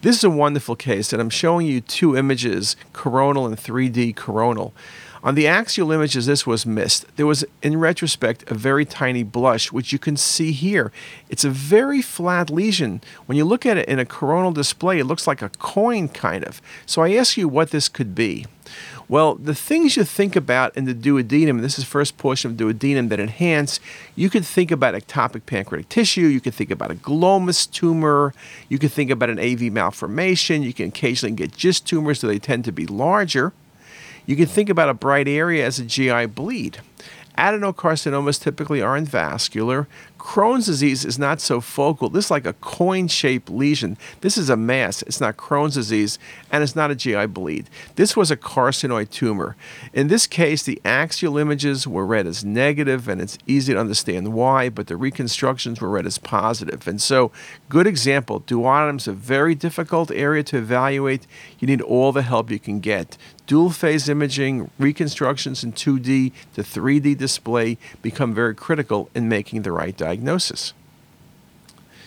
This is a wonderful case, and I'm showing you two images, coronal and 3D coronal. On the axial images, this was missed. There was, in retrospect, a very tiny blush, which you can see here. It's a very flat lesion. When you look at it in a coronal display, it looks like a coin, kind of. So I ask you what this could be. Well, the things you think about in the duodenum, this is first portion of duodenum that enhance, you could think about ectopic pancreatic tissue, you could think about a glomus tumor, you could think about an AV malformation, you can occasionally get GIST tumors, so they tend to be larger. You can think about a bright area as a GI bleed. Adenocarcinomas typically aren't vascular. Crohn's disease is not so focal. This is like a coin shaped lesion. This is a mass. It's not Crohn's disease, and it's not a GI bleed. This was a carcinoid tumor. In this case, the axial images were read as negative, and it's easy to understand why, but the reconstructions were read as positive. And so, good example duodenum's a very difficult area to evaluate. You need all the help you can get dual phase imaging, reconstructions in 2D to 3D display become very critical in making the right diagnosis diagnosis.